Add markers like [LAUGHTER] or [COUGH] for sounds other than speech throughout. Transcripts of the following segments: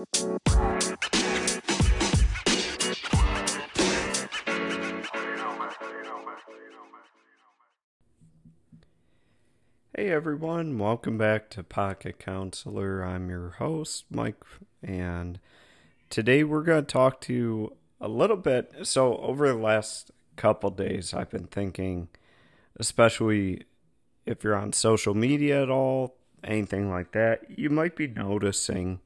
Hey everyone, welcome back to Pocket Counselor. I'm your host, Mike, and today we're going to talk to you a little bit. So, over the last couple days, I've been thinking, especially if you're on social media at all, anything like that, you might be noticing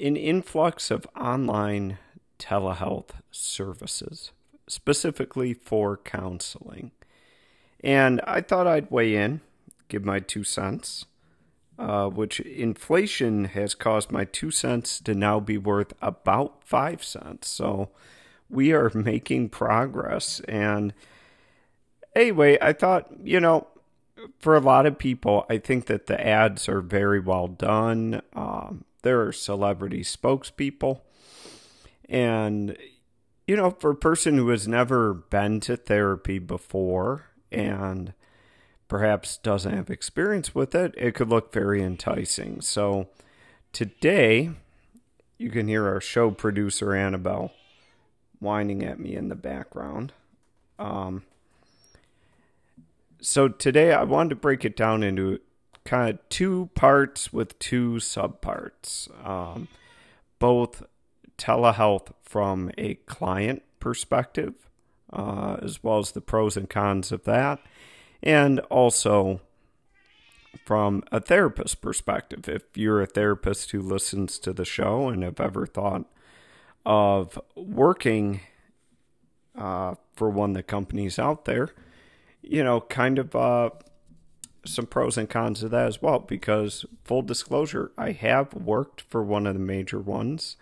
an influx of online telehealth services, specifically for counseling. And I thought I'd weigh in give my two cents, uh, which inflation has caused my two cents to now be worth about five cents. So we are [LAUGHS] making progress. And anyway, I thought, you know, for a lot of people, I think that the ads are very well done. Um, there are celebrity spokespeople. And, you know, for a person who has never been to therapy before and perhaps doesn't have experience with it, it could look very enticing. So today, you can hear our show producer Annabelle whining at me in the background. Um, so today, I wanted to break it down into kind of two parts with two subparts, um, both telehealth from a client perspective, uh, as well as the pros and cons of that and also from a therapist perspective. If you're a therapist who listens to the show and have ever thought of working uh, for one of the companies out there, you know, kind of uh, some pros and cons of that as well. Because full disclosure, I have worked for one of the major ones.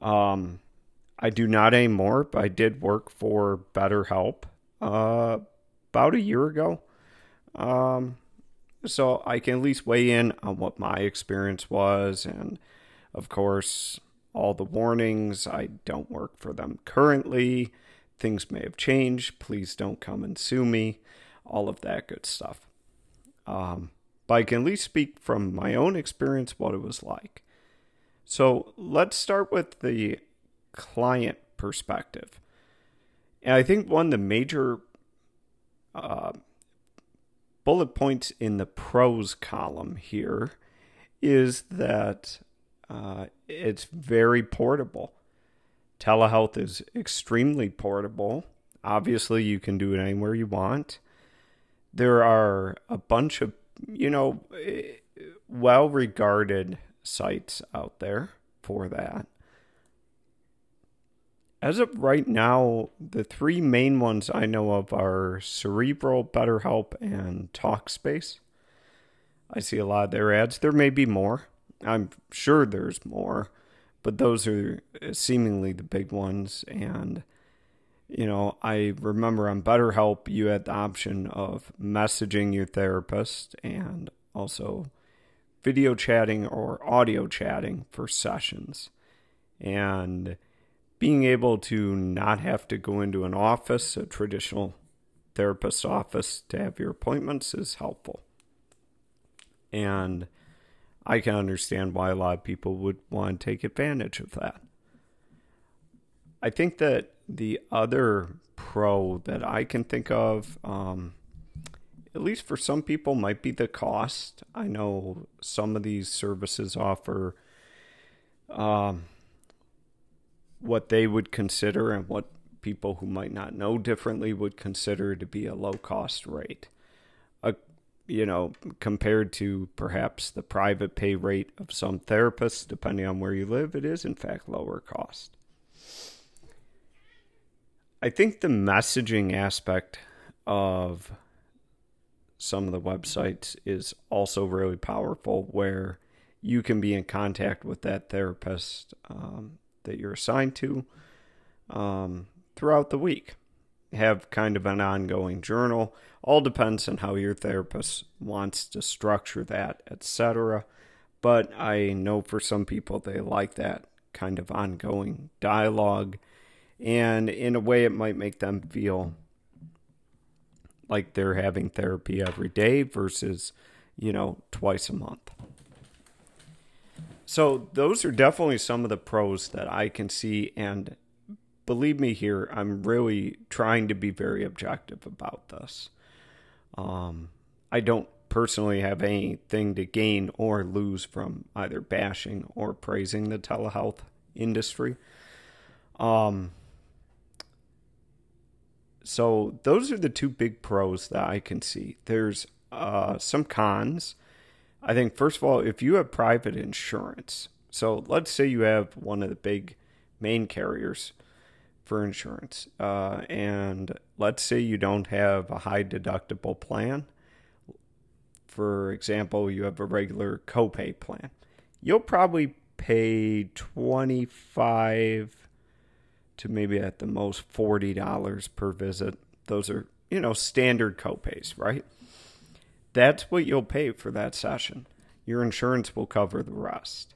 Um, I do not anymore, but I did work for BetterHelp uh, about a year ago. Um, so I can at least weigh in on what my experience was. And of course, all the warnings. I don't work for them currently. Things may have changed. Please don't come and sue me. All of that good stuff. Um, but I can at least speak from my own experience what it was like. So let's start with the client perspective. And I think one of the major uh, bullet points in the pros column here is that uh, it's very portable. Telehealth is extremely portable. Obviously, you can do it anywhere you want. There are a bunch of, you know, well regarded sites out there for that as of right now, the three main ones I know of are Cerebral, BetterHelp, and TalkSpace. I see a lot of their ads. There may be more. I'm sure there's more, but those are seemingly the big ones. And, you know, I remember on BetterHelp, you had the option of messaging your therapist and also video chatting or audio chatting for sessions. And being able to not have to go into an office, a traditional therapist's office, to have your appointments is helpful. And I can understand why a lot of people would want to take advantage of that. I think that the other pro that I can think of, um, at least for some people, might be the cost. I know some of these services offer um, what they would consider and what people who might not know differently would consider to be a low cost rate. A, you know, compared to perhaps the private pay rate of some therapists, depending on where you live, it is in fact lower cost. I think the messaging aspect of some of the websites is also really powerful where you can be in contact with that therapist um, that you're assigned to um, throughout the week. Have kind of an ongoing journal. All depends on how your therapist wants to structure that, etc. But I know for some people they like that kind of ongoing dialogue. And in a way, it might make them feel like they're having therapy every day versus, you know, twice a month. So those are definitely some of the pros that I can see and believe me here, I'm really trying to be very objective about this. Um, I don't personally have anything to gain or lose from either bashing or praising the telehealth industry. Um, so those are the two big pros that I can see. There's uh, some cons. I think first of all, if you have private insurance, so let's say you have one of the big main carriers for insurance, uh, and let's say you don't have a high deductible plan. For example, you have a regular copay plan. You'll probably pay 25 to maybe at the most $40 per visit. Those are, you know, standard copays, right? That's what you'll pay for that session. Your insurance will cover the rest.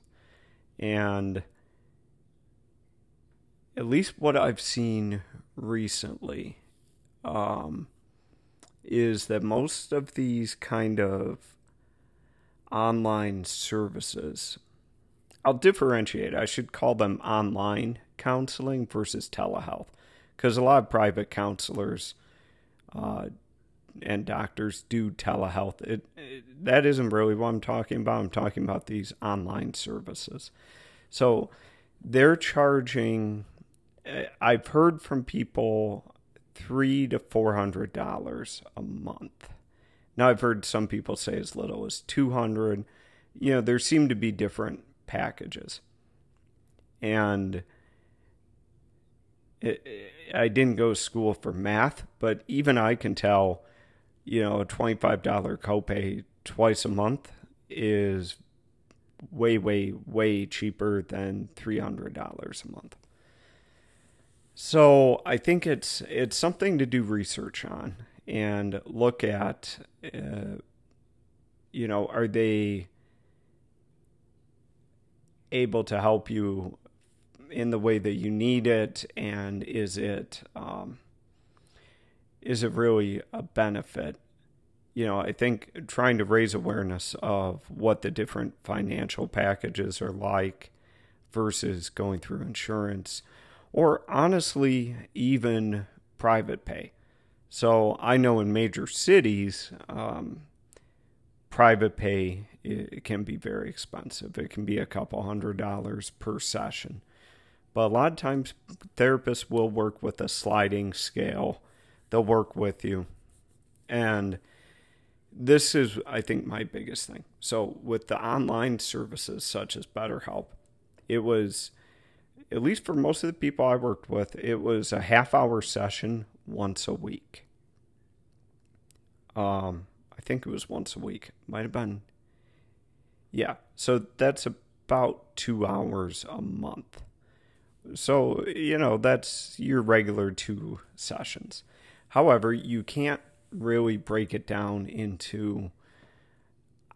And at least what I've seen recently, um, is that most of these kind of online services, I'll differentiate. I should call them online counseling versus telehealth, because a lot of private counselors uh, and doctors do telehealth. It, it, that isn't really what I'm talking about. I'm talking about these online services. So they're charging I've heard from people three to four hundred dollars a month. Now I've heard some people say as little as two hundred. You know, there seem to be different packages, and I didn't go to school for math, but even I can tell, you know, a twenty five dollar copay twice a month is way, way, way cheaper than three hundred dollars a month. So I think it's it's something to do research on and look at. Uh, you know, are they able to help you in the way that you need it, and is it um, is it really a benefit? You know, I think trying to raise awareness of what the different financial packages are like versus going through insurance or honestly, even private pay. So I know in major cities, um, private pay it can be very expensive. It can be a couple hundred dollars per session. But a lot of times, therapists will work with a sliding scale. They'll work with you. And this is, I think, my biggest thing. So, with the online services such as BetterHelp, it was at least for most of the people I worked with, it was a half hour session once a week. Um, I think it was once a week. Might have been. Yeah, so that's about two hours a month. So, you know, that's your regular two sessions. However, you can't really break it down into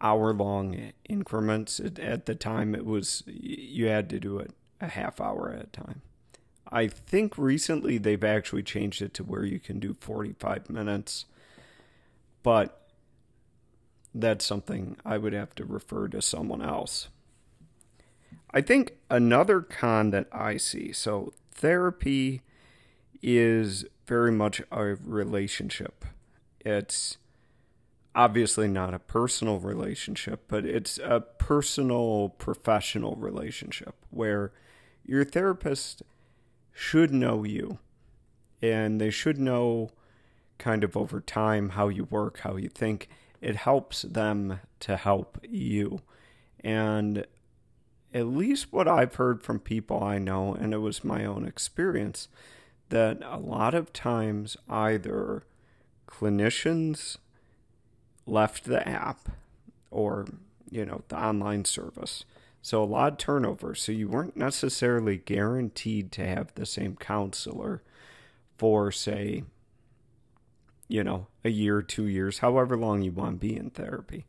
hour long increments. At the time, it was, you had to do it a half hour at a time. I think recently they've actually changed it to where you can do 45 minutes, but that's something I would have to refer to someone else. I think another con that I see so therapy is very much a relationship. It's obviously not a personal relationship, but it's a personal professional relationship where your therapist should know you and they should know kind of over time how you work, how you think. It helps them to help you. And at least what I've heard from people I know, and it was my own experience, that a lot of times either clinicians left the app or, you know, the online service so a lot of turnover. So you weren't necessarily guaranteed to have the same counselor for, say, you know, a year, two years, however long you want to be in therapy.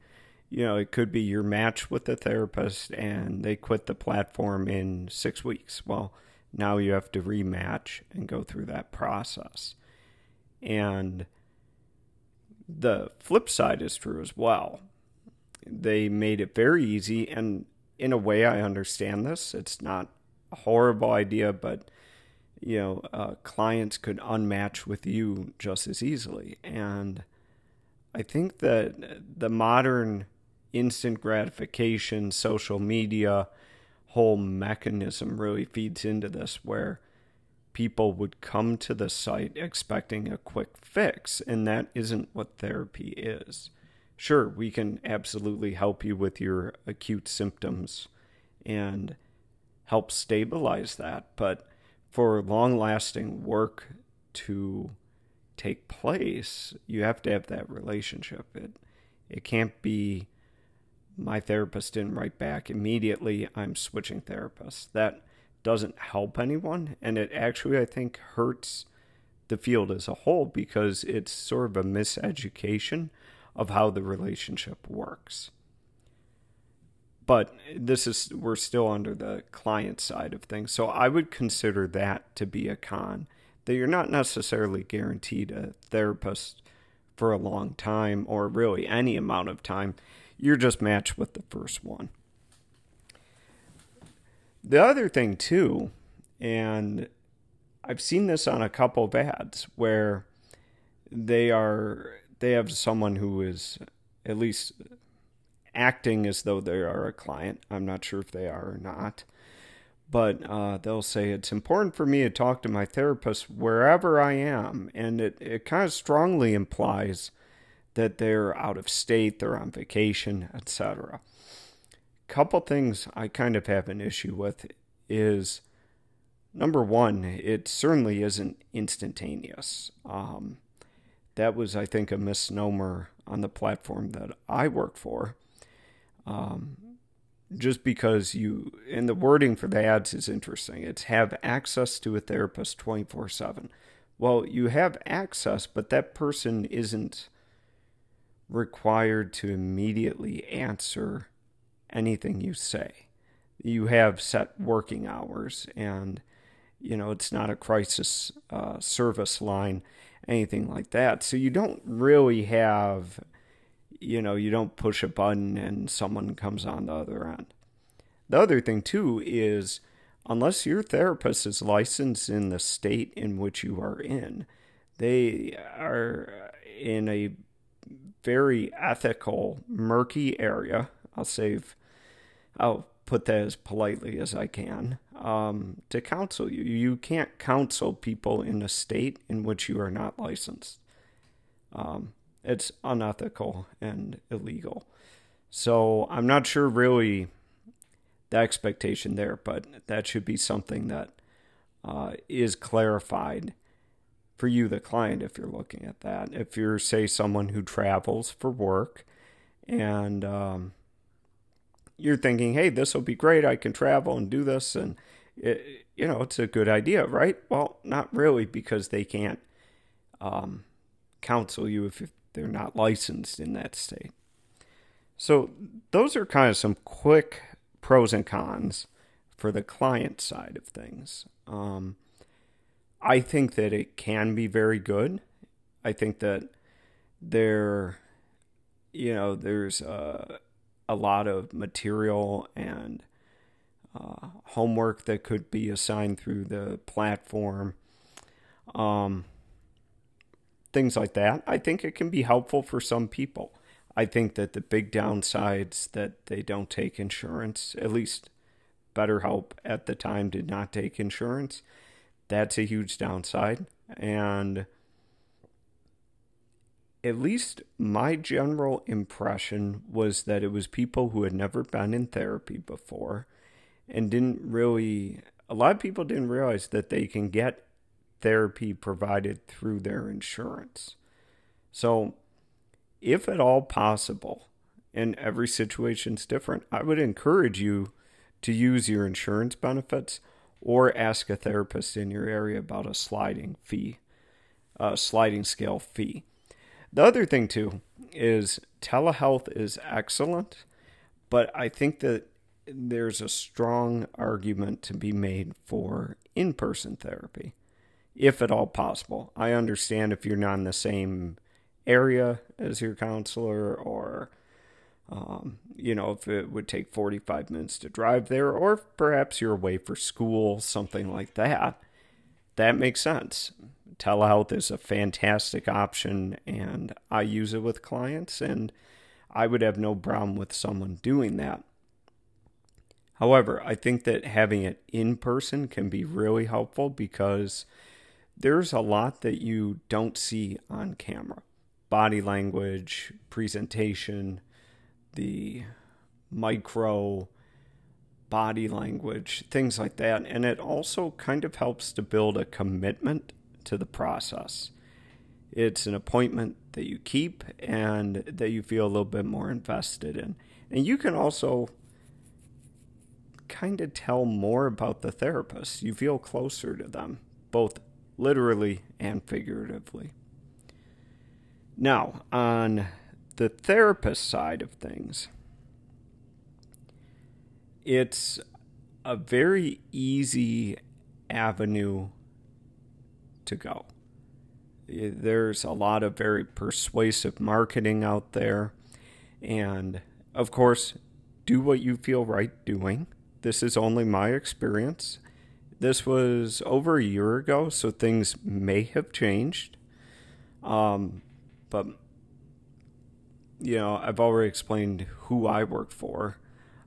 You know, it could be your match with the therapist and they quit the platform in six weeks. Well, now you have to rematch and go through that process. And the flip side is true as well. They made it very easy and in a way, I understand this. It's not a horrible idea, but you know, uh, clients could unmatch with you just as easily. And I think that the modern instant gratification, social media whole mechanism really feeds into this, where people would come to the site expecting a quick fix, and that isn't what therapy is. Sure, we can absolutely help you with your acute symptoms and help stabilize that, but for long lasting work to take place, you have to have that relationship. It it can't be my therapist didn't write back immediately, I'm switching therapists. That doesn't help anyone and it actually I think hurts the field as a whole because it's sort of a miseducation of how the relationship works but this is we're still under the client side of things so i would consider that to be a con that you're not necessarily guaranteed a therapist for a long time or really any amount of time you're just matched with the first one the other thing too and i've seen this on a couple of ads where they are they have someone who is at least acting as though they are a client. I'm not sure if they are or not. But uh, they'll say it's important for me to talk to my therapist wherever I am. And it, it kind of strongly implies that they're out of state, they're on vacation, etc. Couple things I kind of have an issue with is number one, it certainly isn't instantaneous. Um, that was, I think, a misnomer on the platform that I work for. Um, just because you, and the wording for the ads is interesting. It's have access to a therapist 24 7. Well, you have access, but that person isn't required to immediately answer anything you say. You have set working hours, and you know it's not a crisis uh, service line, anything like that. So you don't really have you know, you don't push a button and someone comes on the other end. The other thing, too, is unless your therapist is licensed in the state in which you are in, they are in a very ethical, murky area. I'll save, I'll put that as politely as I can um, to counsel you. You can't counsel people in a state in which you are not licensed. Um, it's unethical and illegal. So I'm not sure really the expectation there, but that should be something that uh, is clarified for you, the client, if you're looking at that. If you're, say, someone who travels for work and um, you're thinking, hey, this will be great, I can travel and do this, and it, you know, it's a good idea, right? Well, not really, because they can't um, counsel you if they're not licensed in that state. So, those are kind of some quick pros and cons for the client side of things. Um, I think that it can be very good. I think that there, you know, there's a, a lot of material and uh, homework that could be assigned through the platform. Um, things like that. I think it can be helpful for some people. I think that the big downsides that they don't take insurance, at least BetterHelp at the time did not take insurance. That's a huge downside. And at least my general impression was that it was people who had never been in therapy before and didn't really, a lot of people didn't realize that they can get therapy provided through their insurance. So, if at all possible, and every situation's different, I would encourage you to use your insurance benefits or ask a therapist in your area about a sliding fee, a sliding scale fee. The other thing too is telehealth is excellent, but I think that there's a strong argument to be made for in-person therapy if at all possible. I understand if you're not in the same area as your counselor or Um, you know, if it would take 45 minutes to drive there, or perhaps you're away for school, something like that, that makes sense. Telehealth is a fantastic option, and I use it with clients, and I would have no problem with someone doing that. However, I think that having it in person can be really helpful because there's a lot that you don't see on camera body language, presentation, the micro body language, things like that. And it also kind of helps to build a commitment to the process. It's an appointment that you keep and that you feel a little bit more invested in. And you can also kind of tell more about the therapist. You feel closer to them, both literally and figuratively. Now, on the therapist side of things, it's a very easy avenue to go. There's a lot of very persuasive marketing out there. And of course, do what you feel right doing. This is only my experience. This was over a year ago, so things may have changed. Um, but you know, I've already explained who I work for.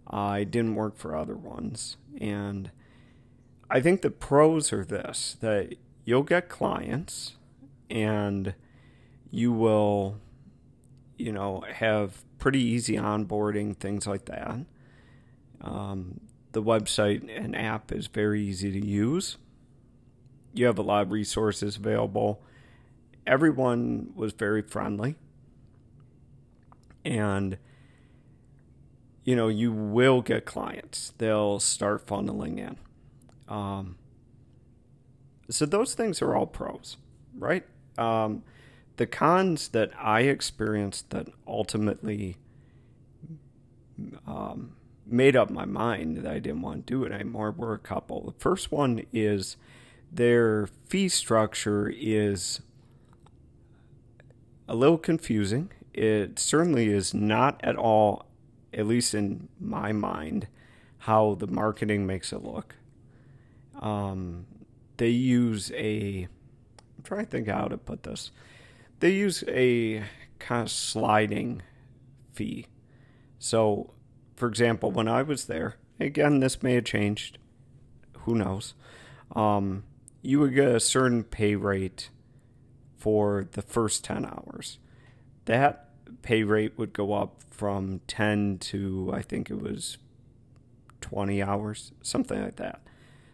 I didn't work for other ones. And I think the pros are this that you'll get clients and you will, you know, have pretty easy onboarding, things like that. Um, the website and app is very easy to use. You have a lot of resources available. Everyone was very friendly and you know you will get clients they'll start funneling in um, so those things are all pros right um, the cons that i experienced that ultimately um, made up my mind that i didn't want to do it anymore were a couple the first one is their fee structure is a little confusing it certainly is not at all, at least in my mind, how the marketing makes it look. Um, they use a, I'm trying to think how to put this. They use a kind of sliding fee. So, for example, when I was there, again, this may have changed. Who knows? Um, you would get a certain pay rate for the first 10 hours that pay rate would go up from 10 to I think it was 20 hours, something like that.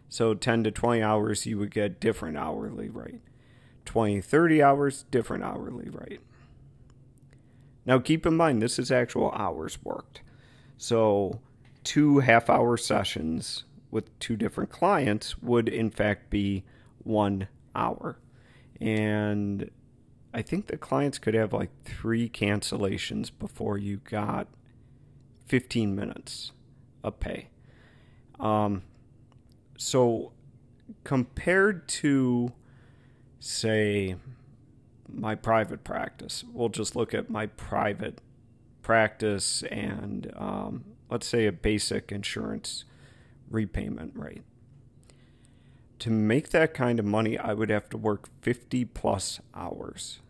So 10 to 20 hours, you would get different hourly rate. 20, 30 hours, different hourly rate. Now keep in mind, this is actual hours worked. So two half hour sessions with two different clients would in fact be one hour. And I think the clients could have like three cancellations before you got 15 minutes of pay. Um, so compared to, say, my private practice, we'll just look at my private practice and um, let's say a basic insurance repayment rate to make that kind of money, I would have to work 50 plus hours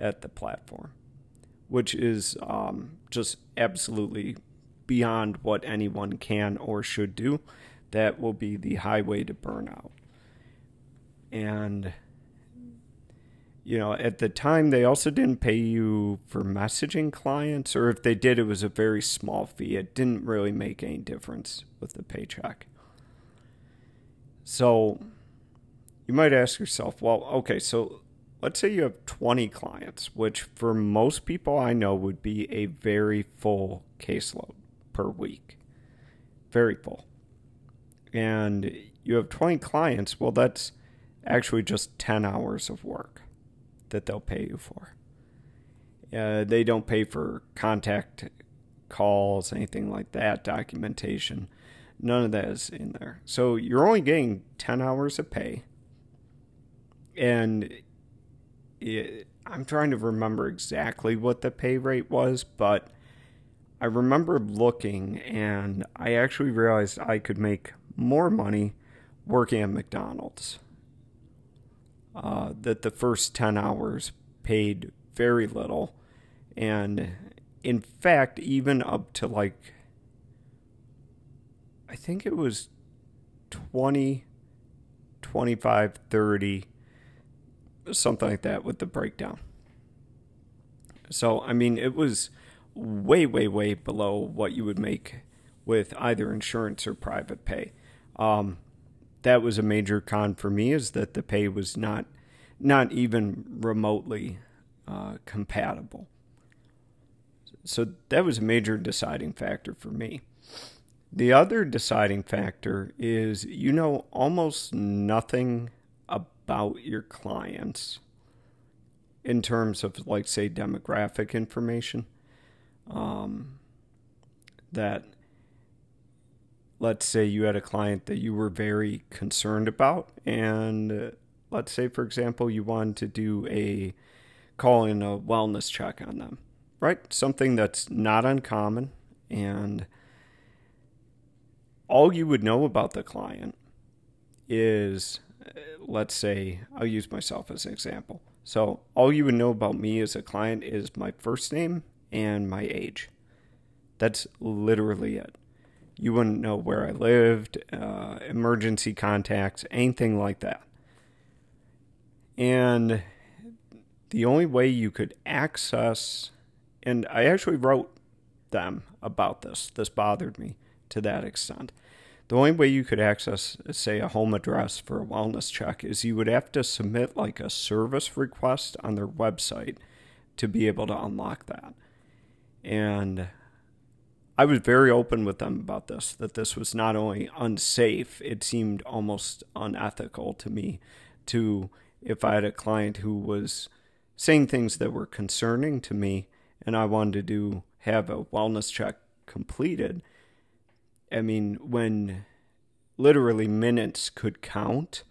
at the platform, which is um, just absolutely beyond what anyone can or should do. That will be the highway to burnout. And, you know, at the time, they also didn't pay you for messaging clients, or if they did, it was a very small fee. It didn't really make any difference with the paycheck. So you might ask yourself, well, okay, so let's say you have 20 clients, which for most people I know would be a very full caseload per week. Very full. And you have 20 clients, well, that's actually just 10 hours of work that they'll pay you for. Uh, they don't pay for contact calls, anything like that, documentation. None of that is in there. So you're only getting 10 hours of pay. And it, I'm trying to remember exactly what the pay rate was, but I remember looking and I actually realized I could make more money working at McDonald's. Uh, that the first 10 hours paid very little. And in fact, even up to like, I think it was 20, 25, 30, something like that with the breakdown. So, I mean, it was way, way, way below what you would make with either insurance or private pay. Um, that was a major con for me is that the pay was not not even remotely uh, compatible. So that was a major deciding factor for me. The other deciding factor is you know almost nothing about your clients in terms of, like, say, demographic information. Um, that, let's say, you had a client that you were very concerned about, and uh, let's say, for example, you wanted to do a call in a wellness check on them, right? Something that's not uncommon and all you would know about the client is, let's say, I'll use myself as an example. So, all you would know about me as a client is my first name and my age. That's literally it. You wouldn't know where I lived, uh, emergency contacts, anything like that. And the only way you could access, and I actually wrote them about this, this bothered me to that extent. The only way you could access, say, a home address for a wellness check is you would have to submit like a service request on their website to be able to unlock that. And I was very open with them about this, that this was not only unsafe, it seemed almost unethical to me to, if I had a client who was saying things that were concerning to me and I wanted to do, have a wellness check completed I mean, when literally minutes could count,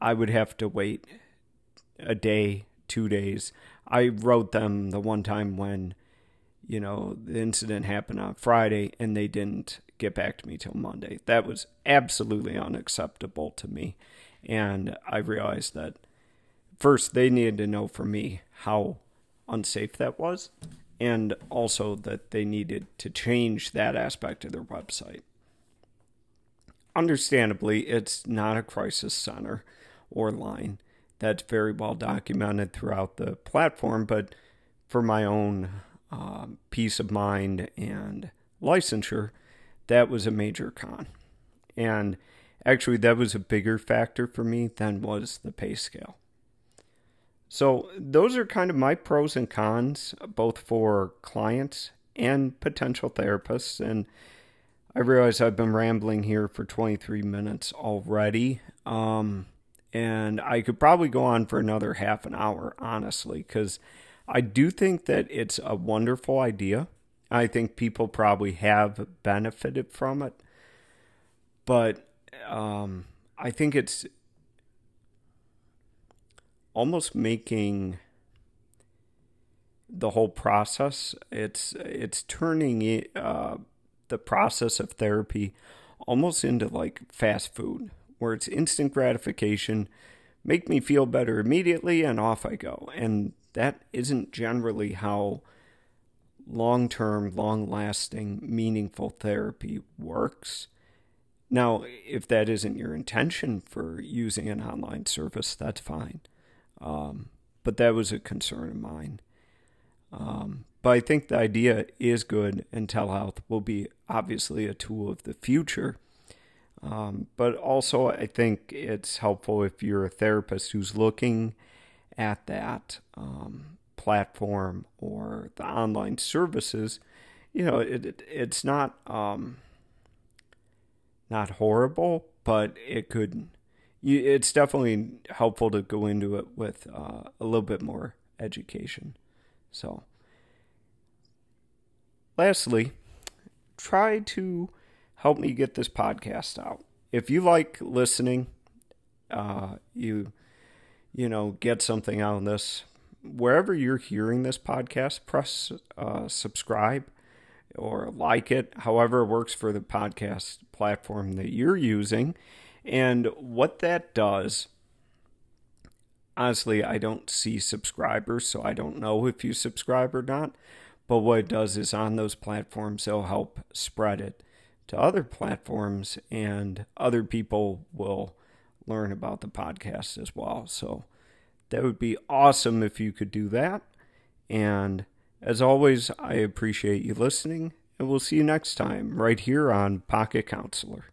I would have to wait a day, two days. I wrote them the one time when, you know, the incident happened on Friday and they didn't get back to me till Monday. That was absolutely unacceptable to me. And I realized that first they needed to know from me how unsafe that was, and also that they needed to change that aspect of their website understandably, it's not a crisis center or line. That's very well documented throughout the platform, but for my own uh, peace of mind and licensure, that was a major con. And actually, that was a bigger factor for me than was the pay scale. So, those are kind of my pros and cons, both for clients and potential therapists. And I realize I've been rambling here for 23 minutes already. Um, and I could probably go on for another half an hour, honestly, because I do think that it's a wonderful idea. I think people probably have benefited from it. But um, I think it's almost making the whole process it's it's turning uh, the process of therapy almost into like fast food, where it's instant gratification, make me feel better immediately, and off I go. And that isn't generally how long term, long lasting, meaningful therapy works. Now, if that isn't your intention for using an online service, that's fine. Um, but that was a concern of mine. Um, but I think the idea is good, and telehealth will be obviously a tool of the future. Um, but also, I think it's helpful if you're a therapist who's looking at that um, platform or the online services. You know, it, it it's not um, not horrible, but it could. You, it's definitely helpful to go into it with uh, a little bit more education. So. Lastly, try to help me get this podcast out. If you like listening, uh, you you know get something out of this. Wherever you're hearing this podcast, press uh, subscribe. or like it, however it works for the podcast platform that you're using. And what that does, honestly, I don't see subscribers, so I don't know if you subscribe or not. But what it does is on those platforms, it'll help spread it to other platforms, and other people will learn about the podcast as well. So that would be awesome if you could do that. And as always, I appreciate you listening, and we'll see you next time right here on Pocket Counselor.